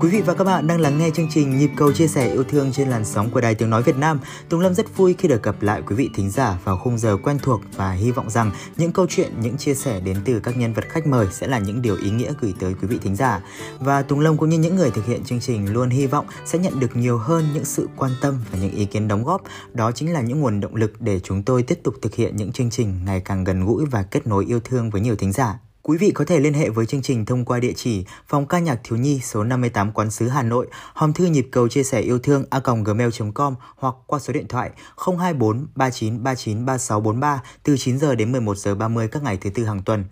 Quý vị và các bạn đang lắng nghe chương trình Nhịp cầu chia sẻ yêu thương trên làn sóng của Đài Tiếng Nói Việt Nam. Tùng Lâm rất vui khi được gặp lại quý vị thính giả vào khung giờ quen thuộc và hy vọng rằng những câu chuyện, những chia sẻ đến từ các nhân vật khách mời sẽ là những điều ý nghĩa gửi tới quý vị thính giả. Và Tùng Lâm cũng như những người thực hiện chương trình luôn hy vọng sẽ nhận được nhiều hơn những sự quan tâm và những ý kiến đóng góp. Đó chính là những nguồn động lực để chúng tôi tiếp tục thực hiện những chương trình ngày càng gần gũi và kết nối yêu thương với nhiều thính giả. Quý vị có thể liên hệ với chương trình thông qua địa chỉ phòng ca nhạc thiếu nhi số 58 Quán sứ Hà Nội, hòm thư nhịp cầu chia sẻ yêu thương a gmail.com hoặc qua số điện thoại 024 3939 3643 từ 9 giờ đến 11 giờ 30 các ngày thứ tư hàng tuần.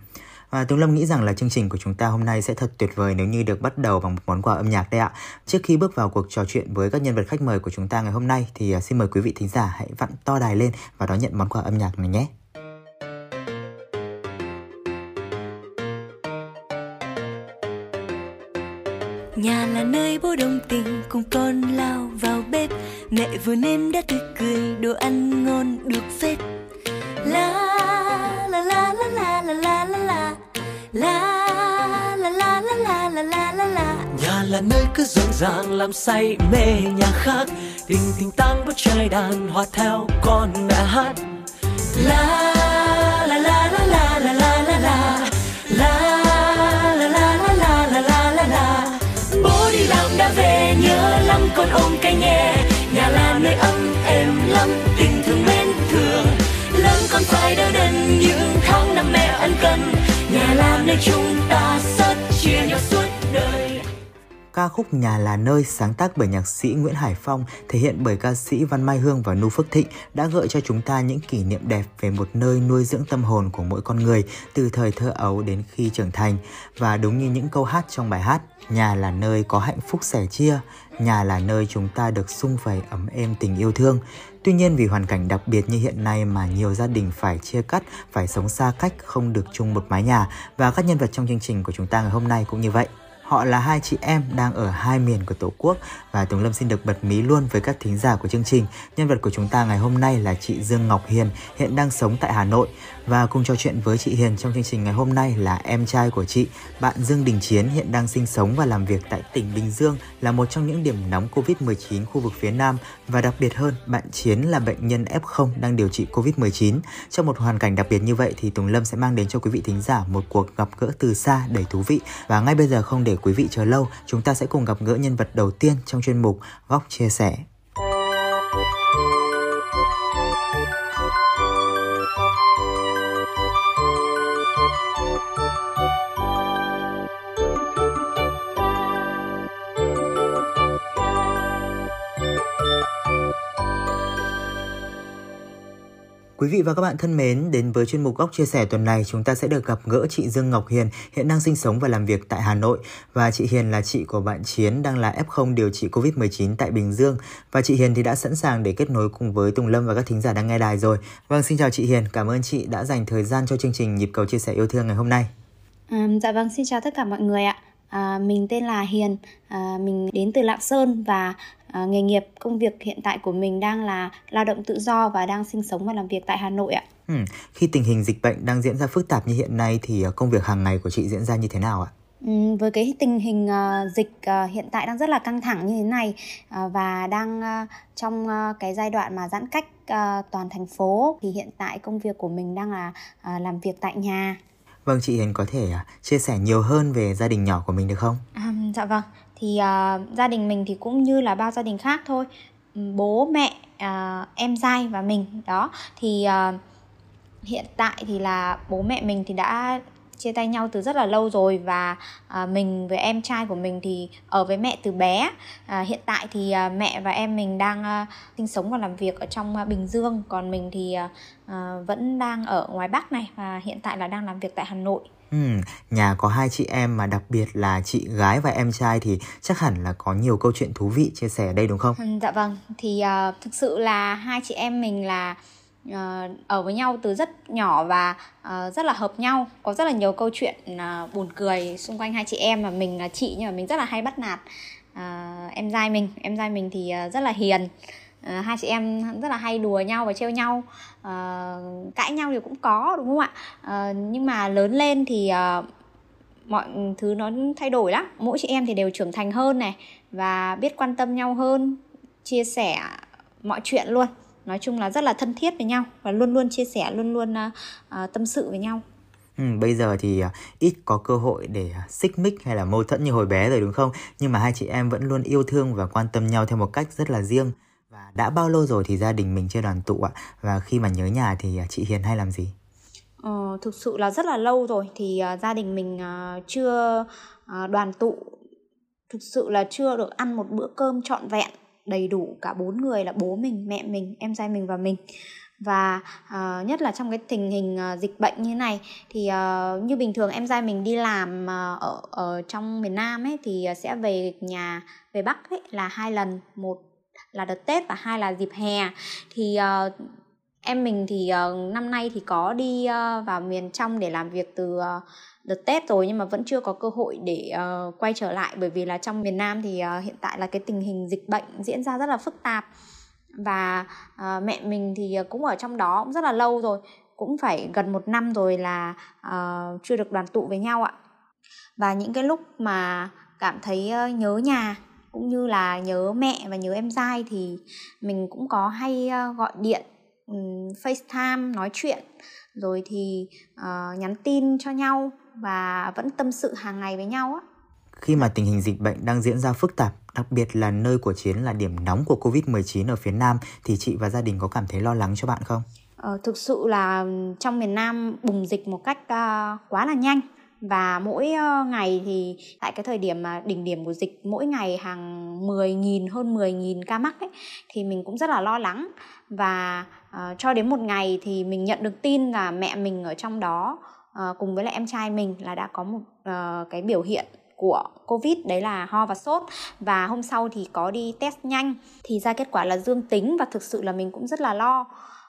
Và Tùng Lâm nghĩ rằng là chương trình của chúng ta hôm nay sẽ thật tuyệt vời nếu như được bắt đầu bằng một món quà âm nhạc đây ạ. Trước khi bước vào cuộc trò chuyện với các nhân vật khách mời của chúng ta ngày hôm nay thì à, xin mời quý vị thính giả hãy vặn to đài lên và đón nhận món quà âm nhạc này nhé. Nhà là nơi bố đồng tình cùng con lao vào bếp Mẹ vừa nêm đã tươi cười đồ ăn ngon được phết La la la la la la la la la La la la la la la la la la Nhà là nơi cứ rộn ràng làm say mê nhà khác Tình tình tăng bước trai đàn hòa theo con mẹ hát la nơi chúng ta rất chia nhau suốt đời Ca khúc Nhà là nơi sáng tác bởi nhạc sĩ Nguyễn Hải Phong, thể hiện bởi ca sĩ Văn Mai Hương và Nu Phước Thịnh đã gợi cho chúng ta những kỷ niệm đẹp về một nơi nuôi dưỡng tâm hồn của mỗi con người từ thời thơ ấu đến khi trưởng thành. Và đúng như những câu hát trong bài hát, nhà là nơi có hạnh phúc sẻ chia, nhà là nơi chúng ta được sung vầy ấm êm tình yêu thương. Tuy nhiên vì hoàn cảnh đặc biệt như hiện nay mà nhiều gia đình phải chia cắt, phải sống xa cách, không được chung một mái nhà và các nhân vật trong chương trình của chúng ta ngày hôm nay cũng như vậy. Họ là hai chị em đang ở hai miền của Tổ quốc và Tùng Lâm xin được bật mí luôn với các thính giả của chương trình. Nhân vật của chúng ta ngày hôm nay là chị Dương Ngọc Hiền, hiện đang sống tại Hà Nội và cùng trò chuyện với chị Hiền trong chương trình ngày hôm nay là em trai của chị, bạn Dương Đình Chiến hiện đang sinh sống và làm việc tại tỉnh Bình Dương là một trong những điểm nóng Covid-19 khu vực phía Nam và đặc biệt hơn, bạn Chiến là bệnh nhân F0 đang điều trị Covid-19. Trong một hoàn cảnh đặc biệt như vậy thì Tùng Lâm sẽ mang đến cho quý vị thính giả một cuộc gặp gỡ từ xa đầy thú vị và ngay bây giờ không để quý vị chờ lâu, chúng ta sẽ cùng gặp gỡ nhân vật đầu tiên trong chuyên mục Góc chia sẻ. Quý vị và các bạn thân mến, đến với chuyên mục góc chia sẻ tuần này, chúng ta sẽ được gặp gỡ chị Dương Ngọc Hiền, hiện đang sinh sống và làm việc tại Hà Nội. Và chị Hiền là chị của bạn Chiến, đang là F0 điều trị COVID-19 tại Bình Dương. Và chị Hiền thì đã sẵn sàng để kết nối cùng với Tùng Lâm và các thính giả đang nghe đài rồi. Vâng, xin chào chị Hiền, cảm ơn chị đã dành thời gian cho chương trình Nhịp cầu chia sẻ yêu thương ngày hôm nay. À, dạ vâng, xin chào tất cả mọi người ạ. À, mình tên là Hiền, à, mình đến từ Lạng Sơn và à, nghề nghiệp công việc hiện tại của mình đang là lao động tự do và đang sinh sống và làm việc tại Hà Nội ạ. Ừ, khi tình hình dịch bệnh đang diễn ra phức tạp như hiện nay thì công việc hàng ngày của chị diễn ra như thế nào ạ? Ừ, với cái tình hình uh, dịch uh, hiện tại đang rất là căng thẳng như thế này uh, và đang uh, trong uh, cái giai đoạn mà giãn cách uh, toàn thành phố thì hiện tại công việc của mình đang là uh, làm việc tại nhà Vâng, chị Hiền có thể chia sẻ nhiều hơn về gia đình nhỏ của mình được không? À, dạ vâng, thì uh, gia đình mình thì cũng như là bao gia đình khác thôi. Bố, mẹ, uh, em trai và mình đó. Thì uh, hiện tại thì là bố mẹ mình thì đã chia tay nhau từ rất là lâu rồi và à, mình với em trai của mình thì ở với mẹ từ bé à, hiện tại thì à, mẹ và em mình đang à, sinh sống và làm việc ở trong à, Bình Dương còn mình thì à, vẫn đang ở ngoài Bắc này và hiện tại là đang làm việc tại Hà Nội Ừ, nhà có hai chị em mà đặc biệt là chị gái và em trai thì chắc hẳn là có nhiều câu chuyện thú vị chia sẻ ở đây đúng không? Ừ, dạ vâng, thì uh, thực sự là hai chị em mình là uh, ở với nhau từ rất nhỏ và uh, rất là hợp nhau có rất là nhiều câu chuyện uh, buồn cười xung quanh hai chị em mà mình là chị nhưng mà mình rất là hay bắt nạt uh, em trai mình. Em trai mình thì uh, rất là hiền. uh, Ờ, hai chị em rất là hay đùa nhau và trêu nhau. Uh, cãi nhau thì cũng có đúng không ạ? Uh, nhưng mà lớn lên thì uh, mọi thứ nó thay đổi lắm. Mỗi chị em thì đều trưởng thành hơn này và biết quan tâm nhau hơn chia sẻ mọi chuyện luôn. Nói chung là rất là thân thiết với nhau và luôn luôn chia sẻ luôn luôn uh, tâm sự với nhau. Ừ, bây giờ thì ít có cơ hội để xích mích hay là mâu thuẫn như hồi bé rồi đúng không? Nhưng mà hai chị em vẫn luôn yêu thương và quan tâm nhau theo một cách rất là riêng. Và đã bao lâu rồi thì gia đình mình chưa đoàn tụ ạ? Và khi mà nhớ nhà thì à, chị Hiền hay làm gì? Ờ, thực sự là rất là lâu rồi thì uh, gia đình mình uh, chưa uh, đoàn tụ thực sự là chưa được ăn một bữa cơm trọn vẹn đầy đủ cả bốn người là bố mình mẹ mình em trai mình và mình và uh, nhất là trong cái tình hình uh, dịch bệnh như này thì uh, như bình thường em trai mình đi làm uh, ở ở trong miền Nam ấy thì uh, sẽ về nhà về Bắc ấy là hai lần một là đợt Tết và hai là dịp hè. Thì uh, em mình thì uh, năm nay thì có đi uh, vào miền trong để làm việc từ uh, đợt Tết rồi nhưng mà vẫn chưa có cơ hội để uh, quay trở lại bởi vì là trong miền Nam thì uh, hiện tại là cái tình hình dịch bệnh diễn ra rất là phức tạp. Và uh, mẹ mình thì cũng ở trong đó cũng rất là lâu rồi cũng phải gần một năm rồi là uh, chưa được đoàn tụ với nhau ạ. Và những cái lúc mà cảm thấy uh, nhớ nhà cũng như là nhớ mẹ và nhớ em dai thì mình cũng có hay uh, gọi điện um, FaceTime nói chuyện rồi thì uh, nhắn tin cho nhau và vẫn tâm sự hàng ngày với nhau á. Khi mà tình hình dịch bệnh đang diễn ra phức tạp, đặc biệt là nơi của Chiến là điểm nóng của Covid-19 ở phía Nam thì chị và gia đình có cảm thấy lo lắng cho bạn không? Ờ, thực sự là trong miền Nam bùng dịch một cách uh, quá là nhanh và mỗi ờ, ngày thì tại cái thời điểm mà đỉnh điểm của dịch mỗi ngày hàng 10.000 hơn 10.000 ca mắc ấy thì mình cũng rất là lo lắng. Và uh, cho đến một ngày thì mình nhận được tin là mẹ mình ở trong đó uh, cùng với lại em trai mình là đã có một uh, cái biểu hiện của covid đấy là ho và sốt. Và hôm sau thì có đi test nhanh. Thì ra kết quả là dương tính và thực sự là mình cũng rất là lo.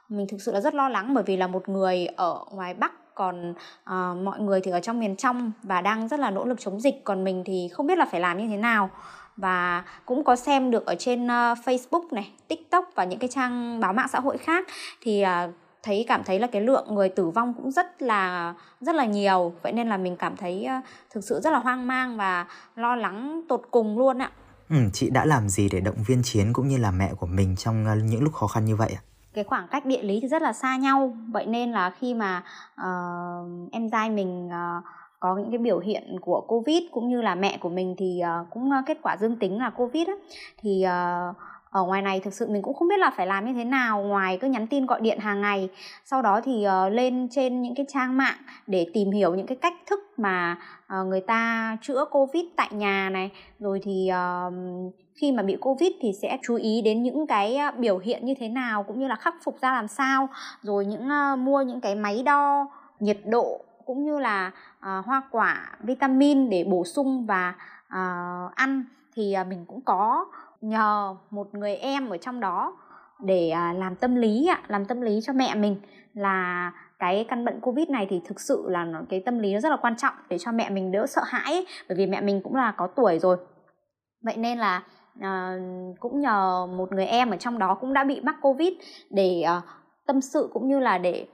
Mình thực sự là rất lo lắng bởi vì là một người ở ngoài bắc còn uh, mọi người thì ở trong miền trong và đang rất là nỗ lực chống dịch còn mình thì không biết là phải làm như thế nào và cũng có xem được ở trên uh, Facebook này, TikTok và những cái trang báo mạng xã hội khác thì uh, thấy cảm thấy là cái lượng người tử vong cũng rất là rất là nhiều vậy nên là mình cảm thấy uh, thực sự rất là hoang mang và lo lắng tột cùng luôn ạ. Ừ, chị đã làm gì để động viên Chiến cũng như là mẹ của mình trong uh, những lúc khó khăn như vậy ạ? Cái khoảng cách địa lý thì rất là xa nhau. Vậy nên là khi mà uh, em trai mình uh, có những cái biểu hiện của covid cũng như là mẹ của mình thì uh, cũng uh, kết quả dương tính là covid á thì uh, ở ngoài này thực sự mình cũng không biết là phải làm như thế nào. Ngoài cứ nhắn tin gọi điện hàng ngày sau đó thì uh, lên trên những cái trang mạng để tìm hiểu những cái cách thức mà uh, người ta chữa covid tại nhà này. Rồi thì uh, khi mà bị covid thì sẽ chú ý đến những cái à, biểu hiện như thế nào cũng như là khắc phục ra làm sao. Rồi những uh, mua những cái máy đo nhiệt độ cũng như là uh, hoa quả vitamin để bổ sung và uh, ăn. Thì uh, mình cũng có nhờ một người em ở trong đó để uh, làm tâm lý ạ làm tâm lý cho mẹ mình là cái căn bệnh covid này thì thực sự là nó, cái tâm lý nó rất là quan trọng để cho mẹ mình đỡ sợ hãi ấy, bởi vì mẹ mình cũng là có tuổi rồi. Vậy nên là à, cũng nhờ một người em ở trong đó cũng đã bị mắc covid để à, tâm sự cũng như là để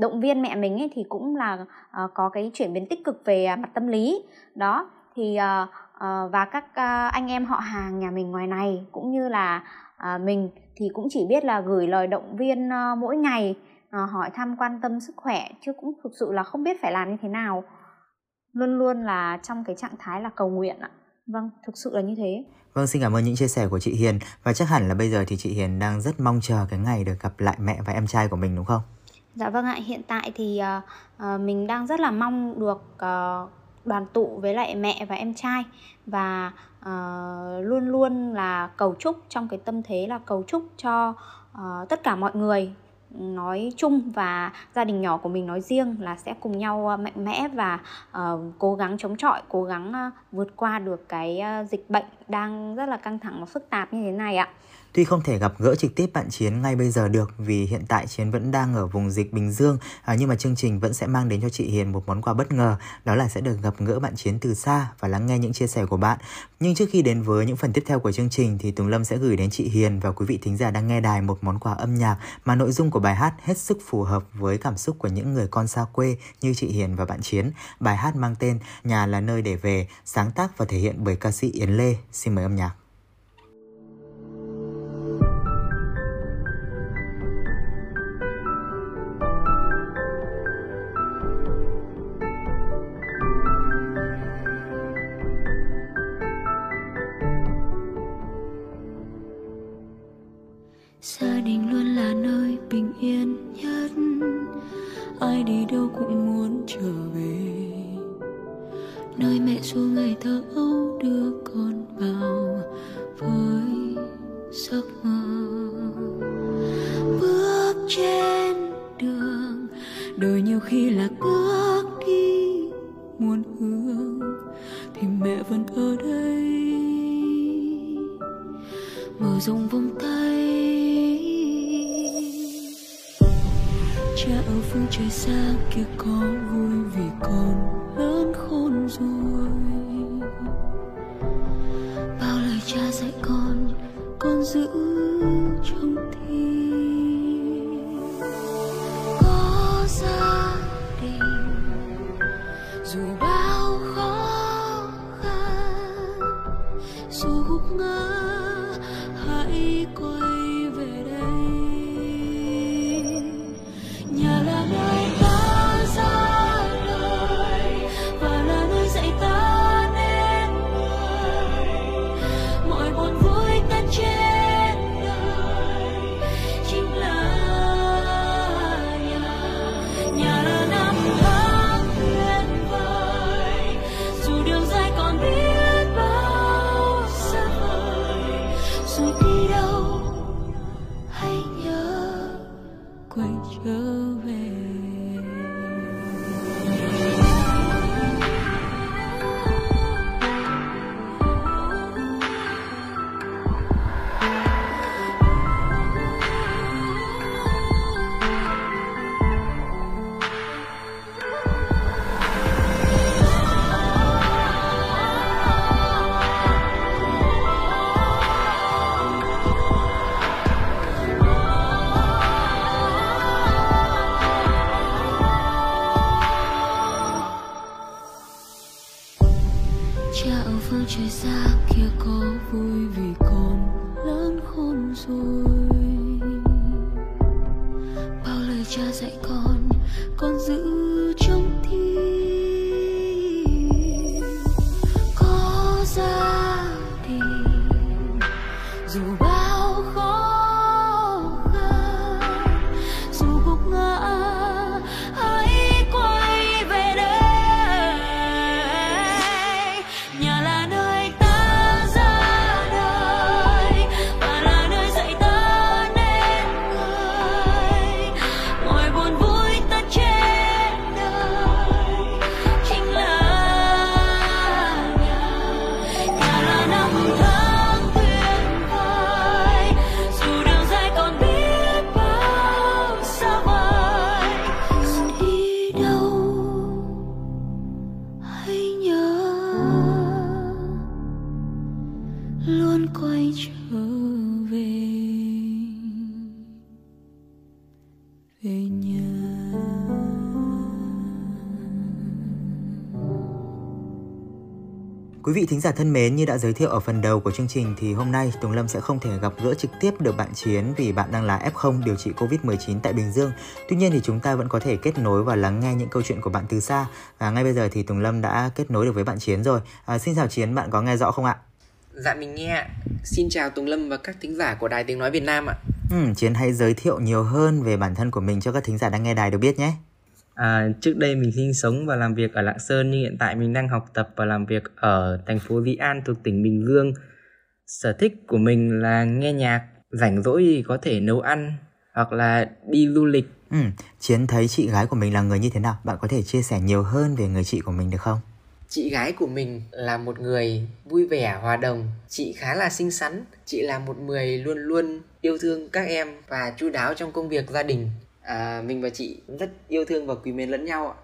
động viên mẹ mình ấy thì cũng là à, có cái chuyển biến tích cực về mặt tâm lý. Đó thì à, à, và các à, anh em họ hàng nhà mình ngoài này cũng như là à, mình thì cũng chỉ biết là gửi lời động viên à, mỗi ngày à, hỏi thăm quan tâm sức khỏe chứ cũng thực sự là không biết phải làm như thế nào. Luôn luôn là trong cái trạng thái là cầu nguyện ạ vâng thực sự là như thế. Vâng xin cảm ơn những chia sẻ của chị Hiền. Và chắc hẳn là bây giờ thì chị Hiền đang rất mong chờ cái ngày được gặp lại mẹ và em trai của mình đúng không? Dạ vâng ạ, hiện tại thì uh, mình đang rất là mong được uh, đoàn tụ với lại mẹ và em trai. Và uh, luôn luôn là cầu chúc trong cái tâm thế là cầu chúc cho uh, tất cả mọi người nói chung và gia đình nhỏ của mình nói riêng là sẽ cùng nhau ờ, mạnh mẽ và uh, cố gắng chống chọi cố gắng uh, vượt qua được cái uh, dịch bệnh đang rất là căng thẳng và phức tạp như thế này ạ. Tuy không thể gặp gỡ trực tiếp bạn Chiến ngay bây giờ được vì hiện tại Chiến vẫn đang ở vùng dịch Bình Dương à, nhưng mà chương trình vẫn sẽ mang đến cho chị Hiền một món quà bất ngờ đó là sẽ được gặp gỡ bạn Chiến từ xa và lắng nghe những chia sẻ của bạn. Nhưng trước khi đến với những phần tiếp theo của chương trình thì Tùng Lâm sẽ gửi đến chị Hiền và quý vị thính giả đang nghe đài một món quà âm nhạc mà nội dung của bài hát hết sức phù hợp với cảm xúc của những người con xa quê như chị Hiền và bạn Chiến. Bài hát mang tên Nhà là nơi để về, sáng tác và thể hiện bởi ca sĩ Yến Lê. Xin mời âm nhạc. Mẹ vẫn ở đây. Mở rộng vòng tay. Cha ở phương trời xa kia có vui vì con lớn khôn rồi. Quý vị thính giả thân mến, như đã giới thiệu ở phần đầu của chương trình thì hôm nay Tùng Lâm sẽ không thể gặp gỡ trực tiếp được bạn Chiến vì bạn đang là F0 điều trị Covid-19 tại Bình Dương. Tuy nhiên thì chúng ta vẫn có thể kết nối và lắng nghe những câu chuyện của bạn từ xa. Và ngay bây giờ thì Tùng Lâm đã kết nối được với bạn Chiến rồi. À, xin chào Chiến, bạn có nghe rõ không ạ? Dạ mình nghe ạ. Xin chào Tùng Lâm và các thính giả của Đài Tiếng Nói Việt Nam ạ. Ừ, Chiến hãy giới thiệu nhiều hơn về bản thân của mình cho các thính giả đang nghe đài được biết nhé. À, trước đây mình sinh sống và làm việc ở Lạng Sơn nhưng hiện tại mình đang học tập và làm việc ở thành phố Dĩ An thuộc tỉnh Bình Dương. Sở thích của mình là nghe nhạc, rảnh rỗi thì có thể nấu ăn hoặc là đi du lịch. Ừ, Chiến thấy chị gái của mình là người như thế nào? Bạn có thể chia sẻ nhiều hơn về người chị của mình được không? chị gái của mình là một người vui vẻ hòa đồng chị khá là xinh xắn chị là một người luôn luôn yêu thương các em và chu đáo trong công việc gia đình à, mình và chị rất yêu thương và quý mến lẫn nhau ạ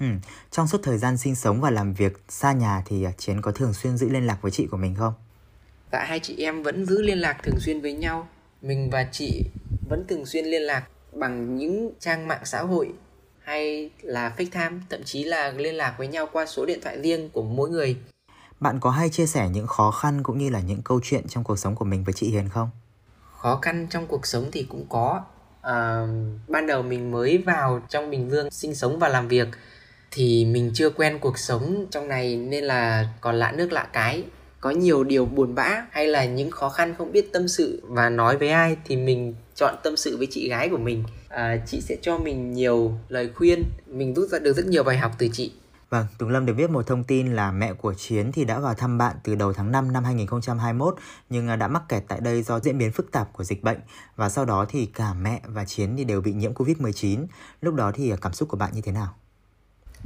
Ừ. Trong suốt thời gian sinh sống và làm việc xa nhà thì à, Chiến có thường xuyên giữ liên lạc với chị của mình không? Dạ hai chị em vẫn giữ liên lạc thường xuyên với nhau. Mình và chị vẫn thường xuyên liên lạc bằng những trang mạng xã hội hay là FaceTime, thậm chí là liên lạc với nhau qua số điện thoại riêng của mỗi người. Bạn có hay chia sẻ những khó khăn cũng như là những câu chuyện trong cuộc sống của mình với chị Hiền không? Khó khăn trong cuộc sống thì cũng có uh, ban đầu mình mới vào trong Bình Dương sinh sống và làm việc thì mình chưa quen cuộc sống trong này nên là còn lạ nước lạ cái. Có nhiều điều buồn bã hay là những khó khăn không biết tâm sự và nói với ai thì mình chọn tâm sự với chị gái của mình. À, chị sẽ cho mình nhiều lời khuyên mình rút ra được rất nhiều bài học từ chị. Vâng, Tùng Lâm được biết một thông tin là mẹ của Chiến thì đã vào thăm bạn từ đầu tháng 5 năm 2021 nhưng à, đã mắc kẹt tại đây do diễn biến phức tạp của dịch bệnh và sau đó thì cả mẹ và Chiến thì đều bị nhiễm Covid-19. Lúc đó thì à, cảm xúc của bạn như thế nào?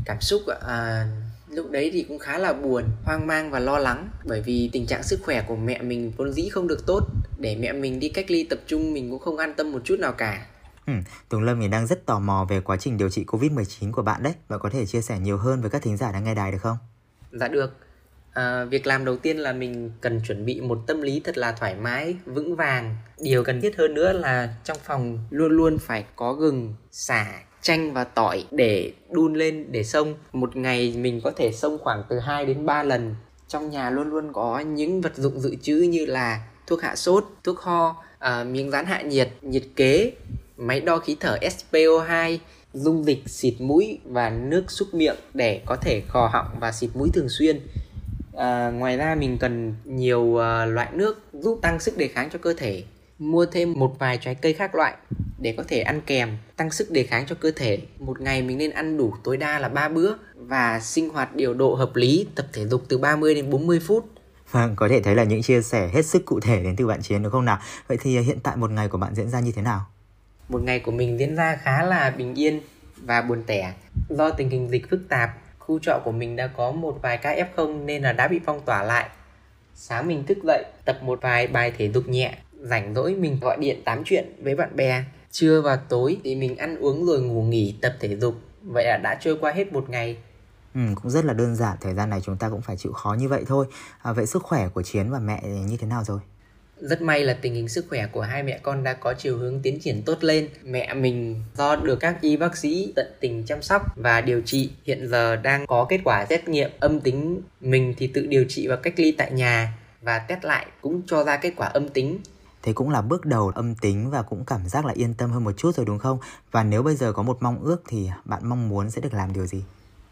cảm xúc à, lúc đấy thì cũng khá là buồn hoang mang và lo lắng bởi vì tình trạng sức khỏe của mẹ mình vốn dĩ không được tốt để mẹ mình đi cách ly tập trung mình cũng không an tâm một chút nào cả Ừ, Tùng Lâm thì đang rất tò mò về quá trình điều trị Covid-19 của bạn đấy Bạn có thể chia sẻ nhiều hơn với các thính giả đang nghe đài được không? Dạ được à, Việc làm đầu tiên là mình cần chuẩn bị một tâm lý thật là thoải mái, vững vàng Điều cần thiết hơn nữa là trong phòng luôn luôn phải có gừng, xả, chanh và tỏi để đun lên để xông. Một ngày mình có thể xông khoảng từ 2 đến 3 lần. Trong nhà luôn luôn có những vật dụng dự trữ như là thuốc hạ sốt, thuốc ho, à, miếng dán hạ nhiệt, nhiệt kế, máy đo khí thở SPO2, dung dịch xịt mũi và nước xúc miệng để có thể khò họng và xịt mũi thường xuyên. À, ngoài ra mình cần nhiều uh, loại nước giúp tăng sức đề kháng cho cơ thể mua thêm một vài trái cây khác loại để có thể ăn kèm tăng sức đề kháng cho cơ thể một ngày mình nên ăn đủ tối đa là 3 bữa và sinh hoạt điều độ hợp lý tập thể dục từ 30 đến 40 phút Vâng, có thể thấy là những chia sẻ hết sức cụ thể đến từ bạn Chiến đúng không nào? Vậy thì à, hiện tại một ngày của bạn diễn ra như thế nào? Một ngày của mình diễn ra khá là bình yên và buồn tẻ. Do tình hình dịch phức tạp, khu trọ của mình đã có một vài ca F0 nên là đã bị phong tỏa lại. Sáng mình thức dậy, tập một vài bài thể dục nhẹ, rảnh rỗi mình gọi điện tám chuyện với bạn bè. Trưa và tối thì mình ăn uống rồi ngủ nghỉ tập thể dục. Vậy là đã trôi qua hết một ngày. Ừ, cũng rất là đơn giản. Thời gian này chúng ta cũng phải chịu khó như vậy thôi. À, vậy sức khỏe của chiến và mẹ như thế nào rồi? Rất may là tình hình sức khỏe của hai mẹ con đã có chiều hướng tiến triển tốt lên. Mẹ mình do được các y bác sĩ tận tình chăm sóc và điều trị. Hiện giờ đang có kết quả xét nghiệm âm tính. Mình thì tự điều trị và cách ly tại nhà và test lại cũng cho ra kết quả âm tính. Thế cũng là bước đầu âm tính và cũng cảm giác là yên tâm hơn một chút rồi đúng không? Và nếu bây giờ có một mong ước thì bạn mong muốn sẽ được làm điều gì?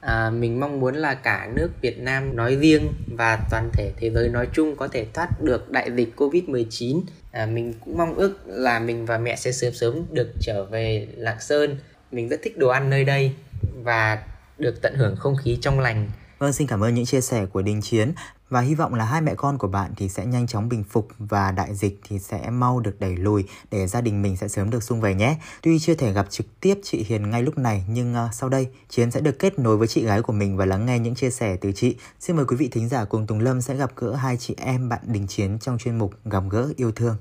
À, mình mong muốn là cả nước Việt Nam nói riêng và toàn thể thế giới nói chung có thể thoát được đại dịch Covid-19. À, mình cũng mong ước là mình và mẹ sẽ sớm sớm được trở về Lạng Sơn. Mình rất thích đồ ăn nơi đây và được tận hưởng không khí trong lành. Vâng, xin cảm ơn những chia sẻ của Đình Chiến và hy vọng là hai mẹ con của bạn thì sẽ nhanh chóng bình phục và đại dịch thì sẽ mau được đẩy lùi để gia đình mình sẽ sớm được sung về nhé. Tuy chưa thể gặp trực tiếp chị Hiền ngay lúc này nhưng uh, sau đây Chiến sẽ được kết nối với chị gái của mình và lắng nghe những chia sẻ từ chị. Xin mời quý vị thính giả cùng Tùng Lâm sẽ gặp gỡ hai chị em bạn Đình Chiến trong chuyên mục Gặp gỡ yêu thương.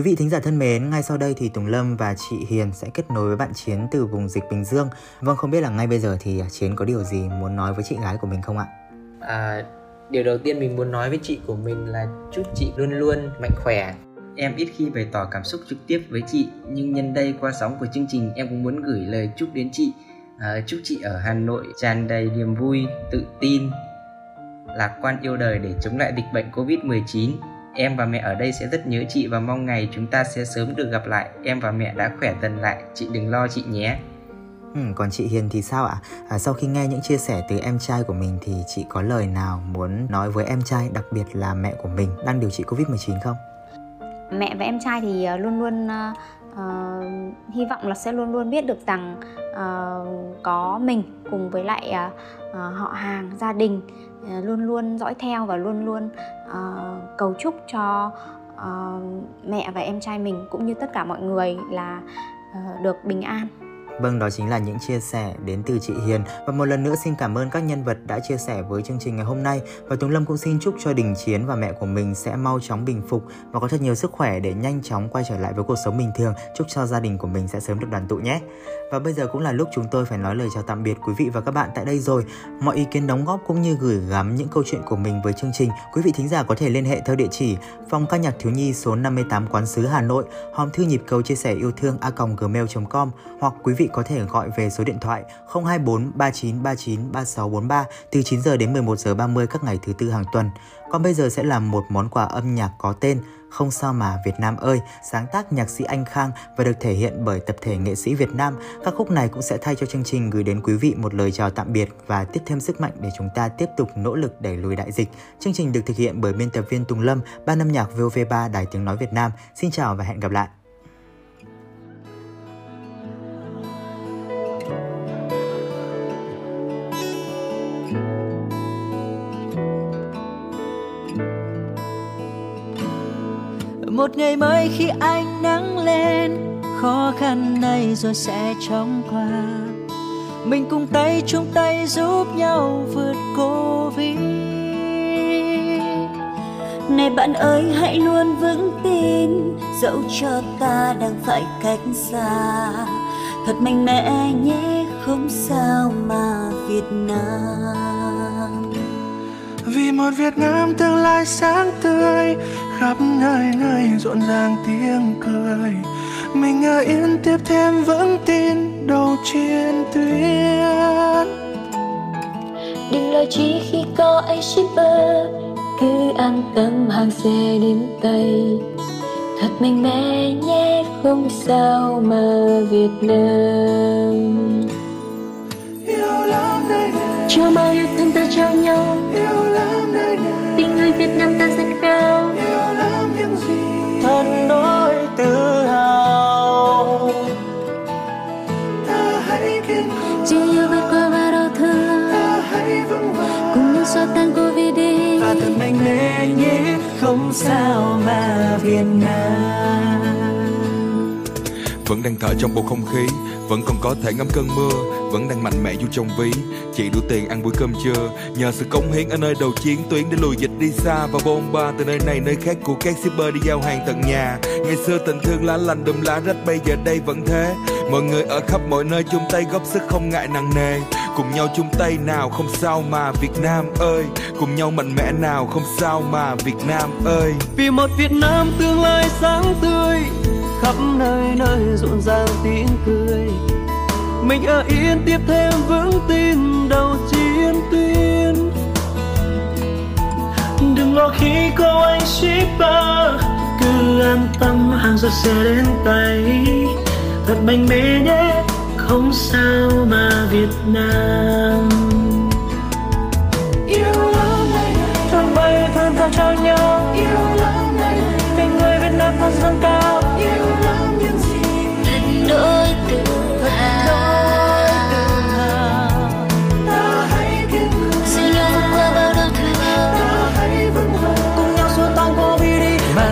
Quý vị thính giả thân mến, ngay sau đây thì Tùng Lâm và chị Hiền sẽ kết nối với bạn Chiến từ vùng dịch Bình Dương. Vâng, không biết là ngay bây giờ thì Chiến có điều gì muốn nói với chị gái của mình không ạ? À, điều đầu tiên mình muốn nói với chị của mình là chúc chị luôn luôn mạnh khỏe. Em ít khi bày tỏ cảm xúc trực tiếp với chị, nhưng nhân đây qua sóng của chương trình em cũng muốn gửi lời chúc đến chị. À, chúc chị ở Hà Nội tràn đầy niềm vui, tự tin, lạc quan yêu đời để chống lại dịch bệnh Covid-19 Em và mẹ ở đây sẽ rất nhớ chị và mong ngày chúng ta sẽ sớm được gặp lại. Em và mẹ đã khỏe dần lại, chị đừng lo chị nhé. Ừ, còn chị Hiền thì sao ạ? À, sau khi nghe những chia sẻ từ em trai của mình thì chị có lời nào muốn nói với em trai, đặc biệt là mẹ của mình đang điều trị Covid-19 không? Mẹ và em trai thì ờ, luôn luôn uh, hy vọng là sẽ luôn luôn biết được rằng uh, có mình cùng với lại uh, họ hàng, gia đình uh, luôn luôn dõi theo và luôn luôn uh, cầu chúc cho uh, mẹ và em trai mình cũng như tất cả mọi người là uh, được bình an. Vâng, đó chính là những chia sẻ đến từ chị Hiền. Và một lần nữa xin cảm ơn các nhân vật đã chia sẻ với chương trình ngày hôm nay. Và Tùng Lâm cũng xin chúc cho Đình Chiến và mẹ của mình sẽ mau chóng bình phục và có thật nhiều sức khỏe để nhanh chóng quay trở lại với cuộc sống bình thường. Chúc cho gia đình của mình sẽ sớm được đoàn tụ nhé. Và bây giờ cũng là lúc chúng tôi phải nói lời chào tạm biệt quý vị và các bạn tại đây rồi. Mọi ý kiến đóng góp cũng như gửi gắm những câu chuyện của mình với chương trình, quý vị thính giả có thể liên hệ theo địa chỉ phòng ca nhạc thiếu nhi số 58 Quán sứ Hà Nội, hòm thư nhịp cầu chia sẻ yêu thương a gmail.com hoặc quý vị có thể gọi về số điện thoại 024 39 39 3643 từ 9 giờ đến 11 giờ 30 các ngày thứ tư hàng tuần. Còn bây giờ sẽ là một món quà âm nhạc có tên Không sao mà Việt Nam ơi, sáng tác nhạc sĩ Anh Khang và được thể hiện bởi tập thể nghệ sĩ Việt Nam. Các khúc này cũng sẽ thay cho chương trình gửi đến quý vị một lời chào tạm biệt và tiếp thêm sức mạnh để chúng ta tiếp tục nỗ lực đẩy lùi đại dịch. Chương trình được thực hiện bởi biên tập viên Tùng Lâm, ban âm nhạc VOV3 Đài Tiếng Nói Việt Nam. Xin chào và hẹn gặp lại. Một ngày mới khi ánh nắng lên khó khăn này rồi sẽ chóng qua. Mình cùng tay chung tay giúp nhau vượt covid. Này bạn ơi hãy luôn vững tin dẫu cho ta đang phải cách xa. Thật mạnh mẽ nhé không sao mà việt nam. Vì một việt nam tương lai sáng tươi khắp nơi nơi rộn ràng tiếng cười. Mình ở yên tiếp thêm vững tin đầu chiến tuyến. Đừng lo chi khi có anh shipper cứ an tâm hàng xe đến tay. Thật mạnh mẽ nhé không sao mà Việt Nam. Yêu lắm nơi này. Thương ta trao nhau yêu lắm nơi này. tình người Việt Nam ta không sao mà Việt Nam? Vẫn đang thở trong bầu không khí vẫn còn có thể ngắm cơn mưa, vẫn đang mạnh mẽ dù trong ví. Chị đủ tiền ăn bữa cơm trưa, nhờ sự cống hiến ở nơi đầu chiến tuyến để lùi dịch đi xa và bôn ba từ nơi này, nơi khác của các shipper đi giao hàng tận nhà. Ngày xưa tình thương lá lành đùm lá rách, bây giờ đây vẫn thế. Mọi người ở khắp mọi nơi chung tay góp sức không ngại nặng nề. Cùng nhau chung tay nào không sao mà Việt Nam ơi. Cùng nhau mạnh mẽ nào không sao mà Việt Nam ơi. Vì một Việt Nam tương lai sáng tươi khắp nơi nơi rộn ràng tiếng cười. Mình ở yên tiếp thêm vững tin đầu chiến tuyến. Đừng lo khi có anh shipper, cứ an tâm hàng rồi sẽ đến tay. Thật mạnh mẽ nhé, không sao mà Việt Nam. Yêu lắm này thân bay thân ta trao nhau. Yêu lắm này tình người Việt Nam thật dâng cao.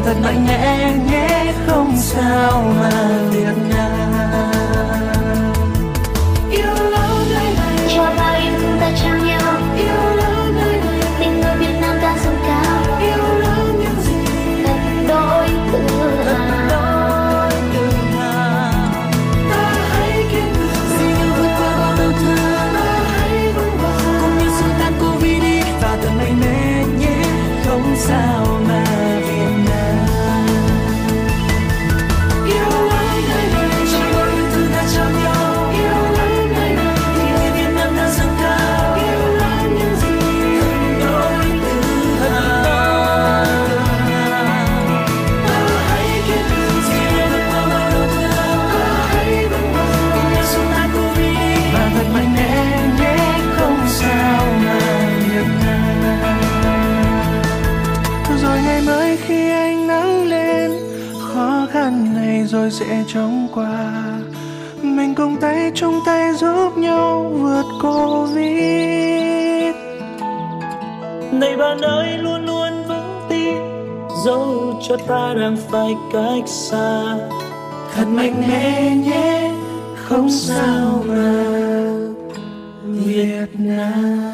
Thật mạnh mẽ nhé không sao mà việc nào. Cho ta đang phải cách xa. Thật mạnh mẽ nhé, không sao mà Việt Nam.